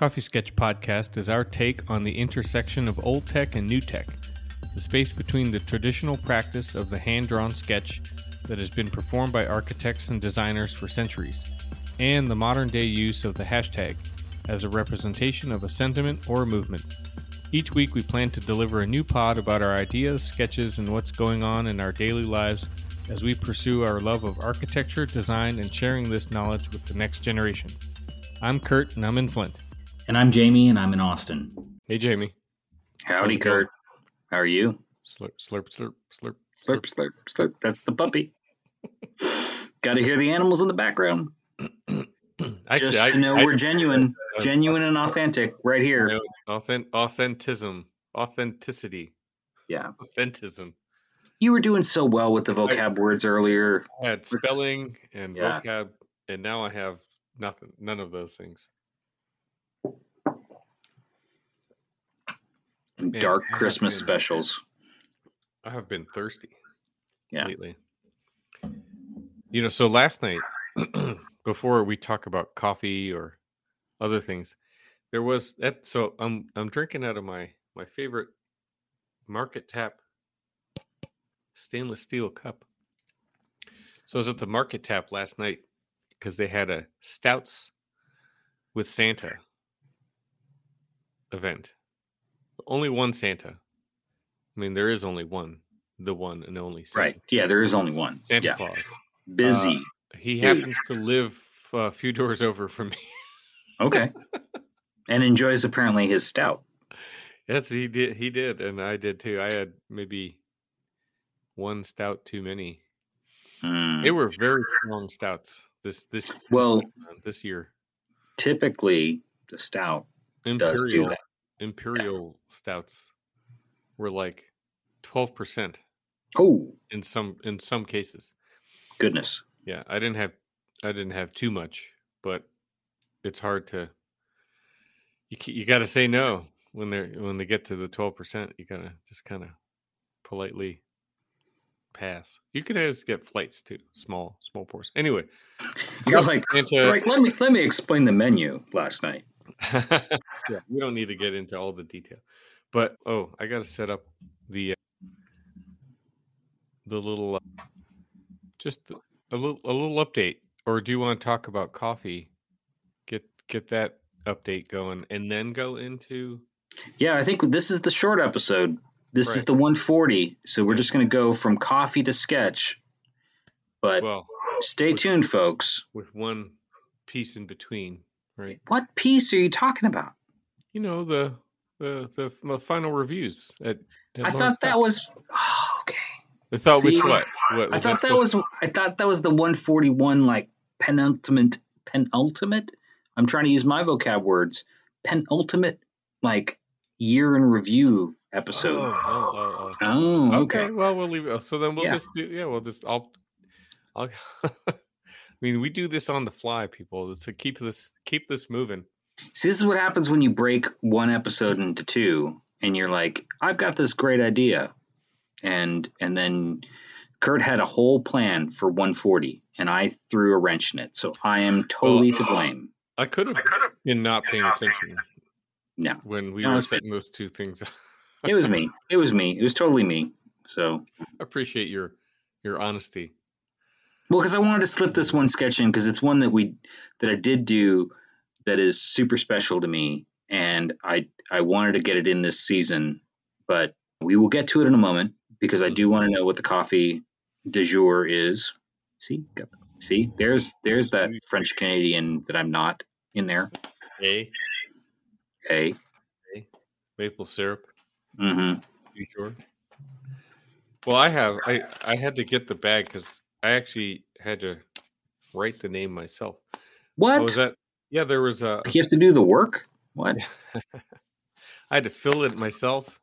Coffee Sketch Podcast is our take on the intersection of old tech and new tech, the space between the traditional practice of the hand drawn sketch that has been performed by architects and designers for centuries, and the modern day use of the hashtag as a representation of a sentiment or a movement. Each week, we plan to deliver a new pod about our ideas, sketches, and what's going on in our daily lives as we pursue our love of architecture, design, and sharing this knowledge with the next generation. I'm Kurt, and I'm in Flint. And I'm Jamie, and I'm in Austin. Hey, Jamie. Howdy, Kurt. How are you? Slurp, slurp, slurp, slurp, slurp, slurp, slurp. That's the puppy. Got to hear the animals in the background. Actually, Just I, to know I, we're I, genuine, genuine and authentic right here. Authent, authentism, authenticity. Yeah, authentism. You were doing so well with the vocab words earlier. I had spelling and yeah. vocab, and now I have nothing, none of those things. Man, dark Christmas been, specials. I have been thirsty. Yeah. Lately. You know, so last night before we talk about coffee or other things, there was that. So I'm I'm drinking out of my my favorite market tap stainless steel cup. So I was at the market tap last night because they had a stouts with Santa event. Only one Santa. I mean, there is only one, the one and only. Santa. Right? Yeah, there is only one. Santa yeah. Claus. Busy. Uh, he happens to live a few doors over from me. okay. And enjoys apparently his stout. Yes, he did. He did, and I did too. I had maybe one stout too many. Mm. They were very strong stouts this this well this year. Typically, the stout Imperial, does do that. Imperial yeah. stouts were like twelve percent. Oh, in some in some cases. Goodness. Yeah, I didn't have I didn't have too much, but it's hard to you you got to say no when they're when they get to the 12%, you got to just kind of politely pass. You could always get flights too, small small portions. Anyway, you're like, into... like let me let me explain the menu last night. Yeah, we don't need to get into all the detail. But oh, I got to set up the uh, the little uh, just a little a little update, or do you want to talk about coffee? Get get that update going, and then go into. Yeah, I think this is the short episode. This right. is the 140, so we're just going to go from coffee to sketch. But well, stay with, tuned, folks. With one piece in between, right? What piece are you talking about? You know the the the, the final reviews at. at I thought that was. Oh, okay. I thought See, which what? what I thought that, that was to... I thought that was the 141 like penultimate penultimate. I'm trying to use my vocab words. Penultimate like year in review episode. Oh, oh, oh, oh. oh okay. okay. Well, we'll leave it. So then we'll yeah. just do. Yeah, we'll just. I'll. I'll. I mean, we do this on the fly, people. So keep this keep this moving. See, this is what happens when you break one episode into two, and you're like, "I've got this great idea," and and then Kurt had a whole plan for 140, and I threw a wrench in it. So I am totally well, to blame. I could have been not paying attention. No, when we no, were setting those two things. up. it was me. It was me. It was totally me. So I appreciate your your honesty. Well, because I wanted to slip this one sketch in because it's one that we that I did do that is super special to me, and I I wanted to get it in this season, but we will get to it in a moment because I do want to know what the coffee du jour is. See, see, there's there's that French Canadian that I'm not in there. A. A. A. Maple syrup. Mm-hmm. You sure? Well, I have. I I had to get the bag because I actually had to write the name myself. What? was that? Yeah, there was a. You have to do the work. What? I had to fill it myself,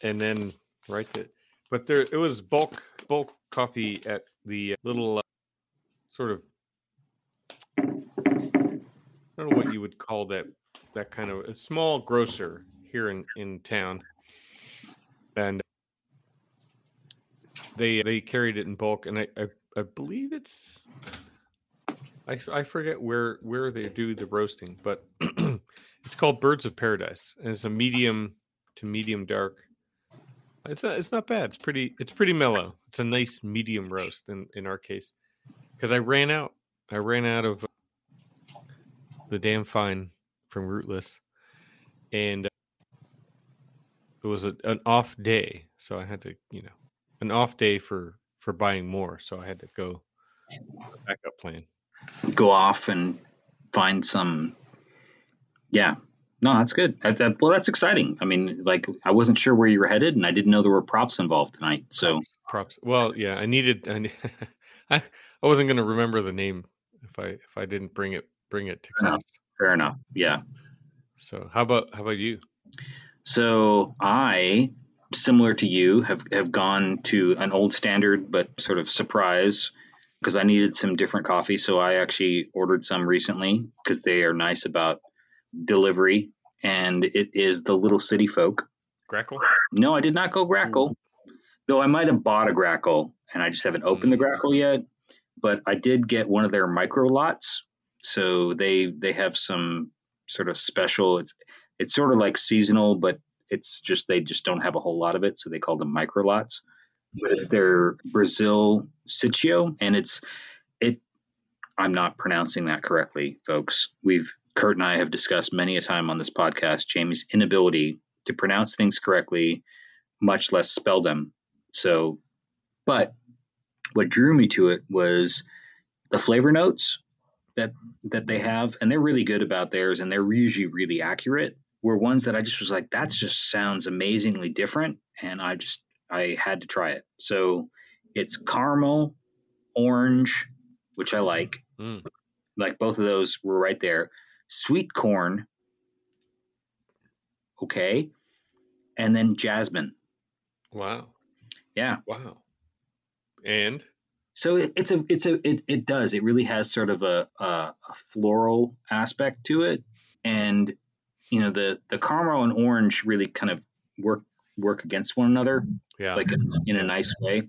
and then write it. But there, it was bulk bulk coffee at the little uh, sort of. I don't know what you would call that. That kind of a small grocer here in in town, and they they carried it in bulk, and I I, I believe it's I, I forget where where they do the roasting, but It's called Birds of Paradise, and it's a medium to medium dark. It's not, it's not bad. It's pretty it's pretty mellow. It's a nice medium roast in in our case, because I ran out. I ran out of the damn fine from Rootless, and it was a, an off day, so I had to you know an off day for for buying more, so I had to go backup plan. Go off and find some. Yeah, no, that's good. That, well, that's exciting. I mean, like I wasn't sure where you were headed, and I didn't know there were props involved tonight. So props. props. Well, yeah, I needed. I I, I wasn't going to remember the name if I if I didn't bring it bring it to class. Fair enough. Yeah. So how about how about you? So I, similar to you, have have gone to an old standard, but sort of surprise because I needed some different coffee. So I actually ordered some recently because they are nice about delivery, and it is the Little City Folk. Grackle? No, I did not go Grackle, though I might have bought a Grackle, and I just haven't opened the Grackle mm. yet. But I did get one of their micro lots, so they they have some sort of special. It's it's sort of like seasonal, but it's just they just don't have a whole lot of it, so they call them micro lots. But it's their Brasil Sitio, and it's it. I'm not pronouncing that correctly, folks. We've Kurt and I have discussed many a time on this podcast Jamie's inability to pronounce things correctly, much less spell them. So, but what drew me to it was the flavor notes that that they have, and they're really good about theirs, and they're usually really accurate. Were ones that I just was like, that just sounds amazingly different, and I just I had to try it. So it's caramel, orange, which I like. Mm. Like both of those were right there sweet corn, okay, and then jasmine. Wow. Yeah. Wow. And so it, it's a it's a it, it does it really has sort of a, a, a floral aspect to it, and you know the the caramel and orange really kind of work work against one another, yeah, like in, in a nice way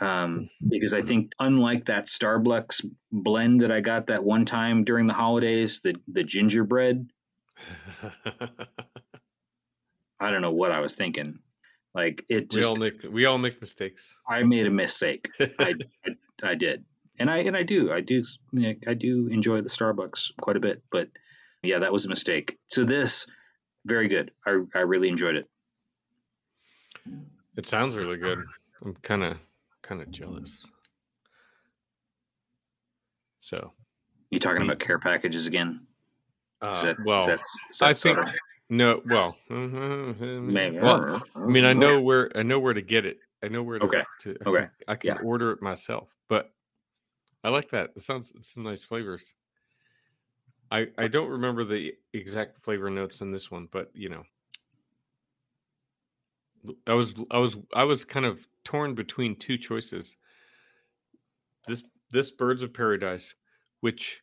um, because I think unlike that Starbucks blend that I got that one time during the holidays, the the gingerbread. I don't know what I was thinking. Like it just we all make we all make mistakes. I made a mistake. I, I, I did, and I and I do I do I do enjoy the Starbucks quite a bit, but yeah, that was a mistake. So this very good. I I really enjoyed it. It sounds really good. I'm kind of kind of jealous. So, you talking about care packages again? Uh, that, well, is that, is that I think no. Well, mm-hmm, maybe. Mm-hmm. Well, uh-huh, I mean, I uh-huh. know where I know where to get it. I know where to. Okay. To, I okay. Can, I can yeah. order it myself, but I like that. It sounds some nice flavors. I I don't remember the exact flavor notes in this one, but you know, I was I was I was kind of torn between two choices. This this Birds of Paradise, which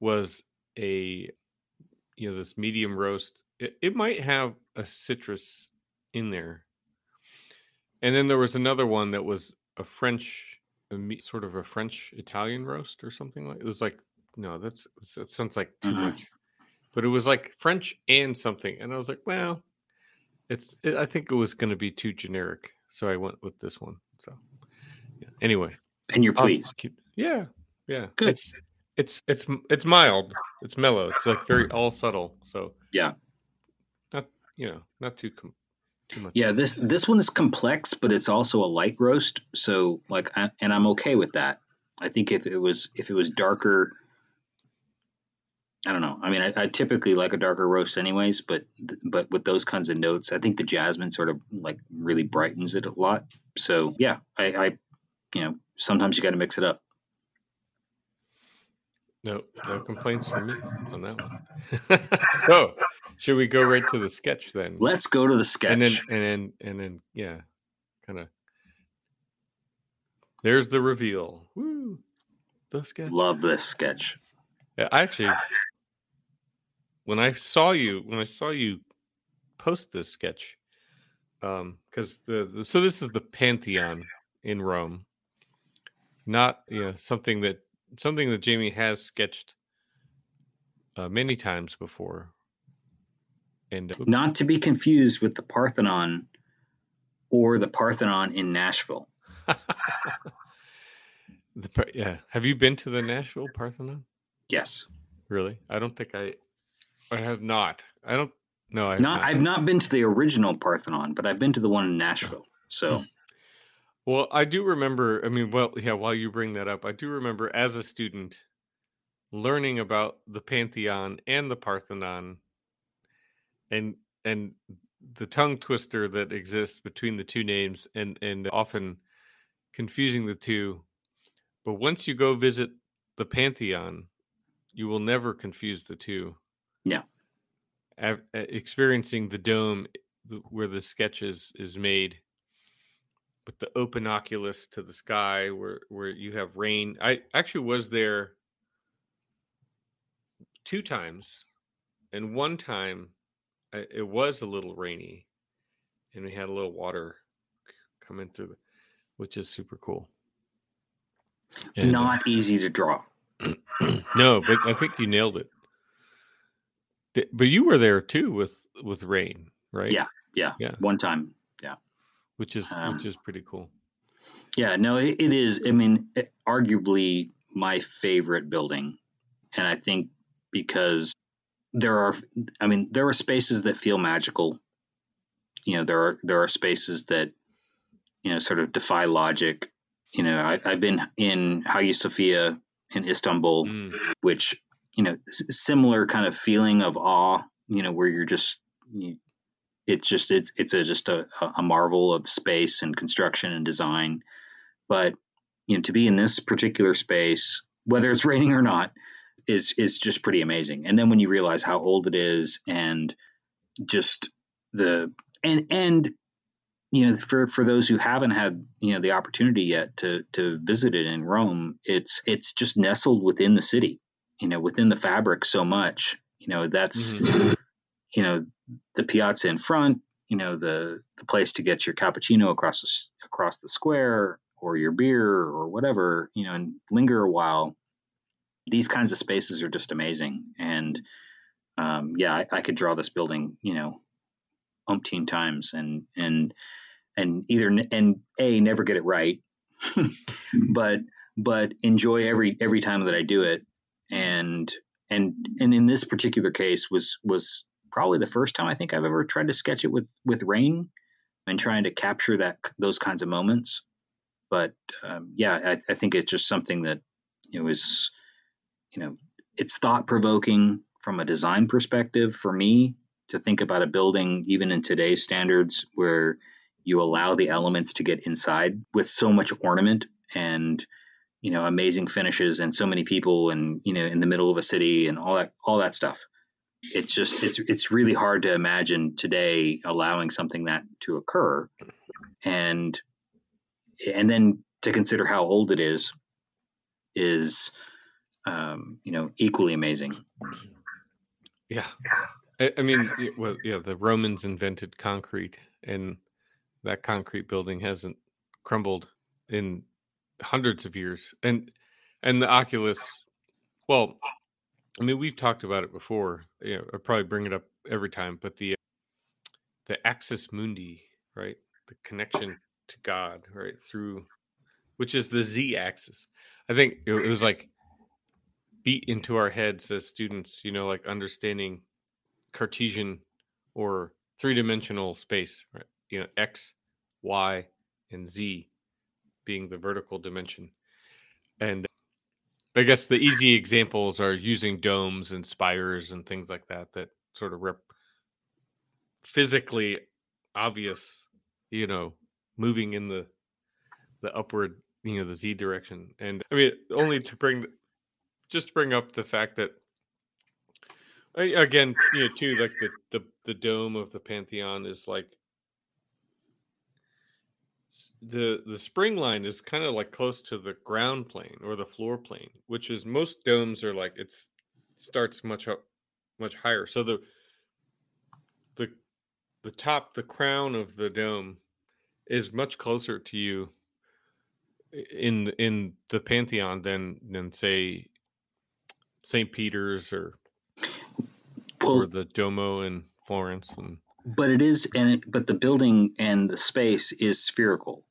was a you know this medium roast, it, it might have a citrus in there. And then there was another one that was a French, a sort of a French Italian roast or something like. It was like no, that's that sounds like too mm-hmm. much, but it was like French and something, and I was like, well, it's. It, I think it was going to be too generic so I went with this one. So yeah. anyway, and you're pleased. Keep, yeah, yeah. Good. It's it's it's it's mild. It's mellow. It's like very all subtle. So yeah, not you know not too com- too much. Yeah, this this one is complex, but it's also a light roast. So like, I, and I'm okay with that. I think if it was if it was darker I don't know. I mean, I, I, typically like a darker roast, anyways, but but with those kinds of notes, I think the jasmine sort of like really brightens it a lot. So yeah, I, I you know, sometimes you got to mix it up. No, no complaints from me on that one. so, should we go right to the sketch then? Let's go to the sketch, and then and then and then yeah, kind of. There's the reveal. Woo! The sketch. Love this sketch. Yeah, I actually when I saw you when I saw you post this sketch, um, because the, the so this is the Pantheon in Rome, not you know something that something that Jamie has sketched uh, many times before. And oops. Not to be confused with the Parthenon or the Parthenon in Nashville. the, yeah, have you been to the Nashville Parthenon? Yes. Really? I don't think I. I have not. I don't. No, I have Not, not. I've not been to the original Parthenon, but I've been to the one in Nashville. So hmm. Well, I do remember. I mean, well, yeah. While you bring that up, I do remember as a student learning about the Pantheon and the Parthenon, and and the tongue twister that exists between the two names, and and often confusing the two. But once you go visit the Pantheon, you will never confuse the two. Av- uh, experiencing the dome where the sketch is, is made with the open oculus to the sky where where you have rain. I actually was there two times and one time it was a little rainy and we had a little water coming through the, which is super cool. And, uh, not easy to draw. no but i think you nailed it but you were there too with with rain right Yeah. Yeah. Yeah. One time. Yeah. Which is Um, which is pretty cool Yeah, no, it, it is. I mean, it- arguably my favorite building. And I think because there are, I mean, there are spaces that feel magical. You know, there are, there are spaces that, you know, sort of defy logic. You know, I, I've been in Hagia Sophia in Istanbul, Mm, which, you know, similar kind of feeling of awe, you know, where you're just, you, it's just, it's, it's a, just a, a marvel of space and construction and design. But you know to be in this particular space whether it's raining or not is is just pretty amazing. And then when you realize how old it is and just the and and you know for for those who haven't had you know the opportunity yet to to visit it in Rome it's it's just nestled within the city you know within the fabric so much you know that's Mhm. you know the piazza in front you know the the place to get your cappuccino across the, across the square or your beer or whatever you know and linger a while. These kinds of spaces are just amazing. And um, yeah I, I could draw this building you know umpteen times and and and either and a never get it right. But but enjoy every every time that I do it and and and in this particular case was was probably the first time I think I've ever tried to sketch it with with rain and trying to capture that those kinds of moments. But um, yeah, I, I think it's just something that it was, you know, it's thought provoking from a design perspective for me to think about a building even in today's standards where you allow the elements to get inside with so much ornament and you know amazing finishes and so many people and you know in the middle of a city and all that all that stuff. It's just it's it's really hard to imagine today allowing something that to occur. And and then to consider how old it is is um, you know equally amazing. Yeah, I, I mean, well, yeah, the Romans invented concrete, and that concrete building hasn't crumbled in hundreds of years. And and the Oculus, well, I mean, we've talked about it before. You know, I probably bring it up every time, but the the axis mundi, right, the connection to God, right, through which is the z-axis. I think it, it was like beat into our heads as students, you know, like understanding Cartesian or three dimensional space, right? You know, X, Y, and Z being the vertical dimension. And I guess the easy examples are using domes and spires and things like that that sort of rep physically obvious, you know, moving in the the upward, you know, the Z direction. And I mean, only to bring just to bring up the fact that again, you know, too, like the the the dome of the Pantheon is like the the spring line is kind of like close to the ground plane or the floor plane, which is most domes are like it's starts much up much higher. So the the the top, the crown of the dome is much closer to you in in the Pantheon than than say St. Peter's or well, or the Duomo in Florence, and but it is, and it, but the building and the space is spherical,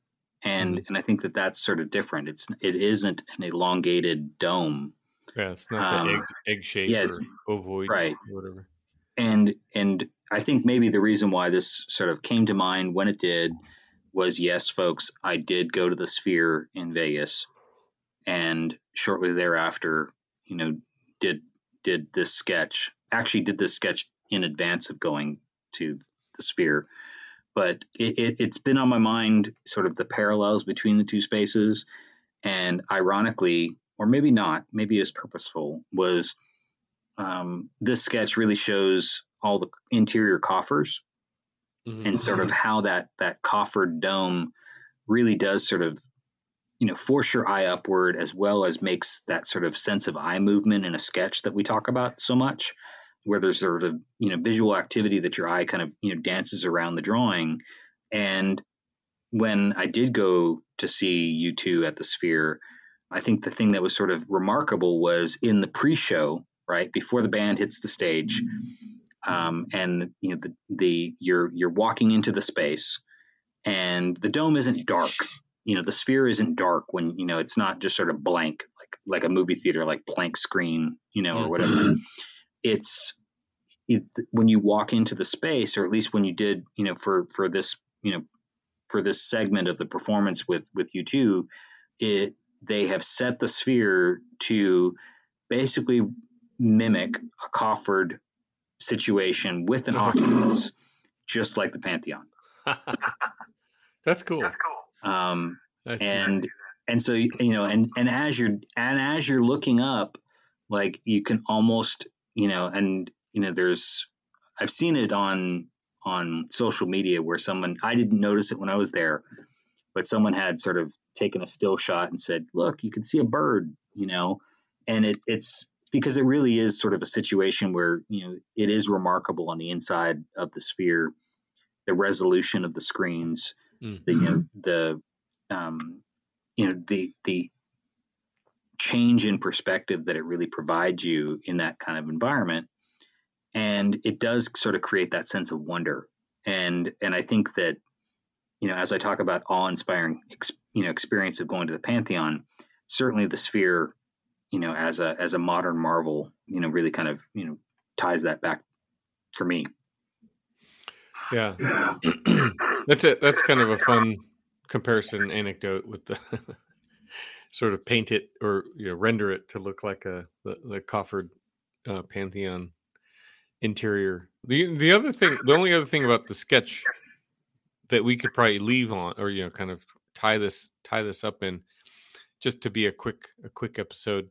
and mm-hmm. and I think that that's sort of different. It's it isn't an elongated dome. Yeah, it's not um, the egg egg shape yeah, or ovoid, right? whatever. And and I think maybe the reason why this sort of came to mind when it did was yes, folks, I did go to the Sphere in Vegas, and shortly thereafter, you know, did did this sketch. Actually, did this sketch in advance of going to the Sphere, but it, it, it's been on my mind, sort of the parallels between the two spaces, and ironically, or maybe not, maybe it's purposeful, was um, this sketch really shows all the interior coffers mm-hmm. and sort of mm-hmm. how that that coffered dome really does sort of you know force your eye upward as well as makes that sort of sense of eye movement in a sketch that we talk about so much where there's sort of you know visual activity that your eye kind of you know dances around the drawing. And when i did go to see U2 at the sphere i think the thing that was sort of remarkable was in the pre-show right before the band hits the stage um, and you know the, the you're you're walking into the space and the dome isn't dark. You know the sphere isn't dark when you know it's not just sort of blank like like a movie theater like blank screen you know or mm-hmm. Whatever it's it, when you walk into the space or at least when you did you know for for this you know for this segment of the performance with with U2, it they have set the sphere to basically mimic a coffered situation with an Oculus, just like the Pantheon. That's cool. That's cool. Um, and and so you know, and and as you're and as you're looking up, like you can almost you know, and you know, there's I've seen it on on social media where someone I didn't notice it when I was there, but someone had sort of taken a still shot and said, "Look, you can see a bird," you know, and it, it's because it really is sort of a situation where you know it is remarkable on the inside of the sphere, the resolution of the screens, mm-hmm. the you know the um, you know the the change in perspective that it really provides you in that kind of environment, and it does sort of create that sense of wonder, and and I think that you know as I talk about awe-inspiring you know experience of going to the Pantheon, certainly the sphere you know, as a as a modern Marvel, you know, really kind of you know ties that back for me. Yeah, that's it. That's kind of a fun comparison anecdote with the sort of paint it or you know render it to look like a the, the coffered uh, pantheon interior. The the other thing, the only other thing about the sketch that we could probably leave on, or you know, kind of tie this tie this up in, just to be a quick a quick episode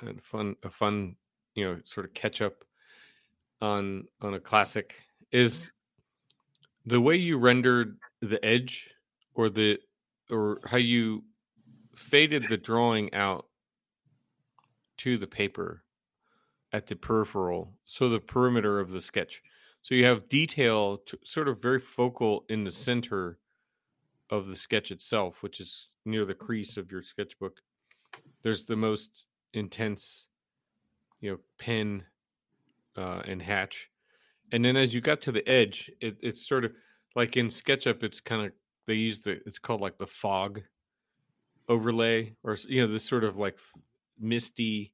and fun a fun you know sort of catch up on on a classic is the way you rendered the edge or the or how you faded the drawing out to the paper at the peripheral so the perimeter of the sketch. So you have detail to, sort of very focal in the center of the sketch itself which is near the crease of your sketchbook. There's the most intense, you know, pen uh, and hatch. And then as you got to the edge, it, it's sort of like in SketchUp, it's kind of they use the it's called like the fog overlay or you know this sort of like misty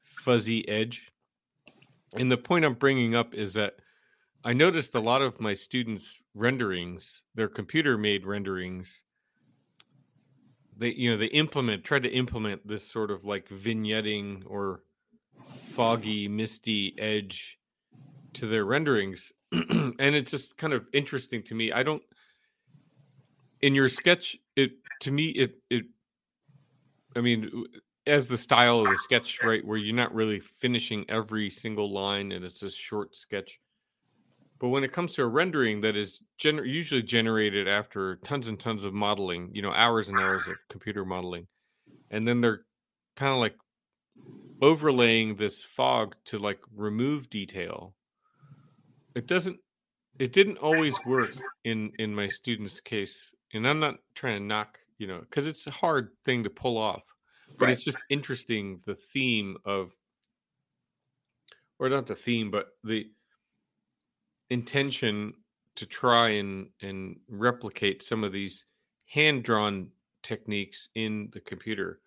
fuzzy edge. And the point i'm bringing up is that i noticed a lot of my students renderings their computer made renderings they you know they implement try to implement this sort of like vignetting or foggy misty edge to their renderings. And it's just kind of interesting to me. I don't in your sketch it to me it it i mean as the style of the sketch right where you're not really finishing every single line and it's a short sketch but when it comes to a rendering that is gener- usually generated after tons and tons of modeling, you know, hours and hours of computer modeling, and then they're kind of like overlaying this fog to like remove detail. It doesn't. It didn't always work in in my students' case, and I'm not trying to knock, you know, because it's a hard thing to pull off. But right. it's just interesting the theme of, or not the theme, but the intention to try and and replicate some of these hand drawn techniques in the computer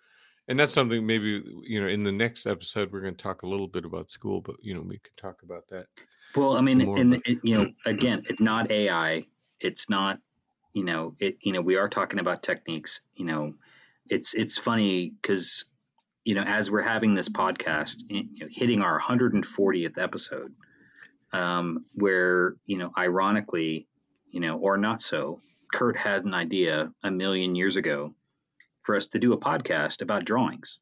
and that's something maybe you know in the next episode we're going to talk a little bit about school but you know we could talk about that well i mean and it, you know again it's not ai it's not you know it you know we are talking about techniques you know it's it's funny because you know as we're having this podcast you know, hitting our 140th episode um, where you know ironically you know or not so kurt had an idea a million years ago for us to do a podcast about drawings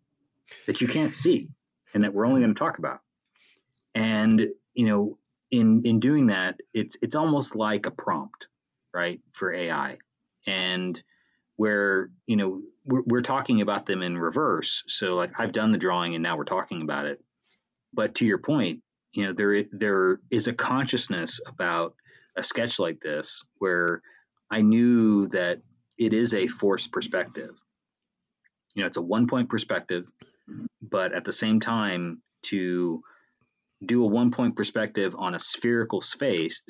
that you can't see and that we're only going to talk about. And you know in in doing that it's it's almost like a prompt right for ai and where you know we're, we're talking about them in reverse. So like i've done the drawing and now we're talking about it. But to your point you know there there is a consciousness about a sketch like this where i knew that it is a forced perspective. You know it's a one point perspective but at the same time to do a one point perspective on a spherical space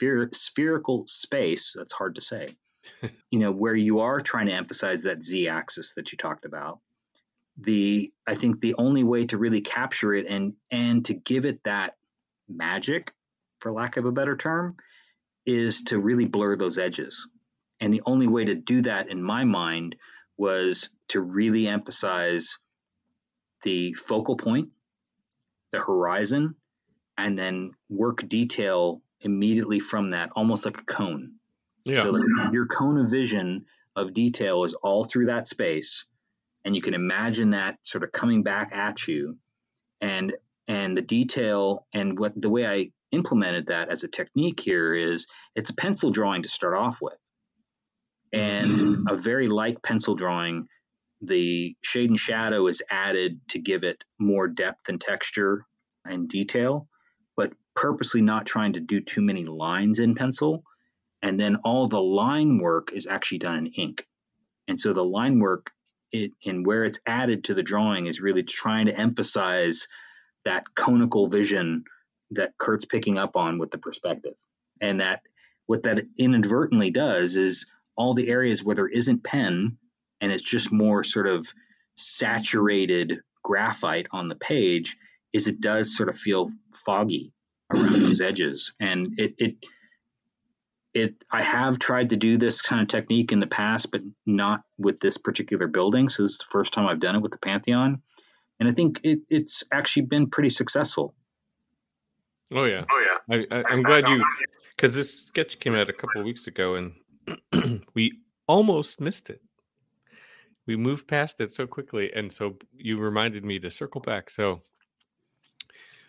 spher- spherical space that's hard to say you know where you are trying to emphasize that z axis that you talked about. The i think the only way to really capture it and and to give it that magic for lack of a better term is to really blur those edges. And the only way to do that in my mind was to really emphasize the focal point, the horizon, and then work detail immediately from that, almost like a cone. Yeah. So like your cone of vision of detail is all through that space, and you can imagine that sort of coming back at you, and and the detail and what the way I implemented that as a technique here is it's a pencil drawing to start off with, and mm-hmm. a very light pencil drawing the shade and shadow is added to give it more depth and texture and detail, purposely not trying to do too many lines in pencil. And then all the line work is actually done in ink. And so the line work it, and where it's added to the drawing is really trying to emphasize that conical vision that Kurt's picking up on with the perspective. And that what that inadvertently does is all the areas where there isn't pen and it's just more sort of saturated graphite on the page is it does sort of feel foggy around those edges. And it it it I have tried to do this kind of technique in the past but not with this particular building. So this is the first time I've done it with the Pantheon. And I think it, it's actually been pretty successful. Oh yeah. Oh yeah. I, am glad you because this sketch came out a couple of weeks ago and we almost missed it. We moved past it so quickly, and so you reminded me to circle back. So,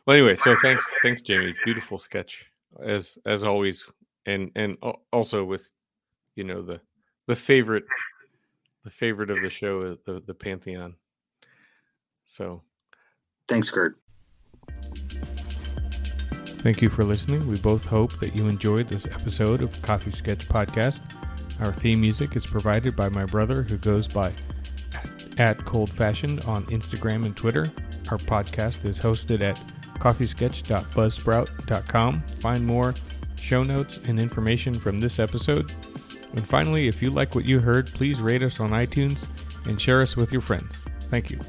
well, anyway, so thanks, thanks, Jamie. Beautiful sketch as as always, and and also with you know the the favorite the favorite of the show, uh, the the pantheon. So, thanks, Kurt. Thank you for listening. We both hope that you enjoyed this episode of Coffee Sketch Podcast. Our theme music is provided by my brother who goes by at Cold Fashioned on Instagram and Twitter. Our podcast is hosted at coffeesketch.buzzsprout.com. Find more show notes and information from this episode. And finally, if you like what you heard, please rate us on iTunes and share us with your friends. Thank you.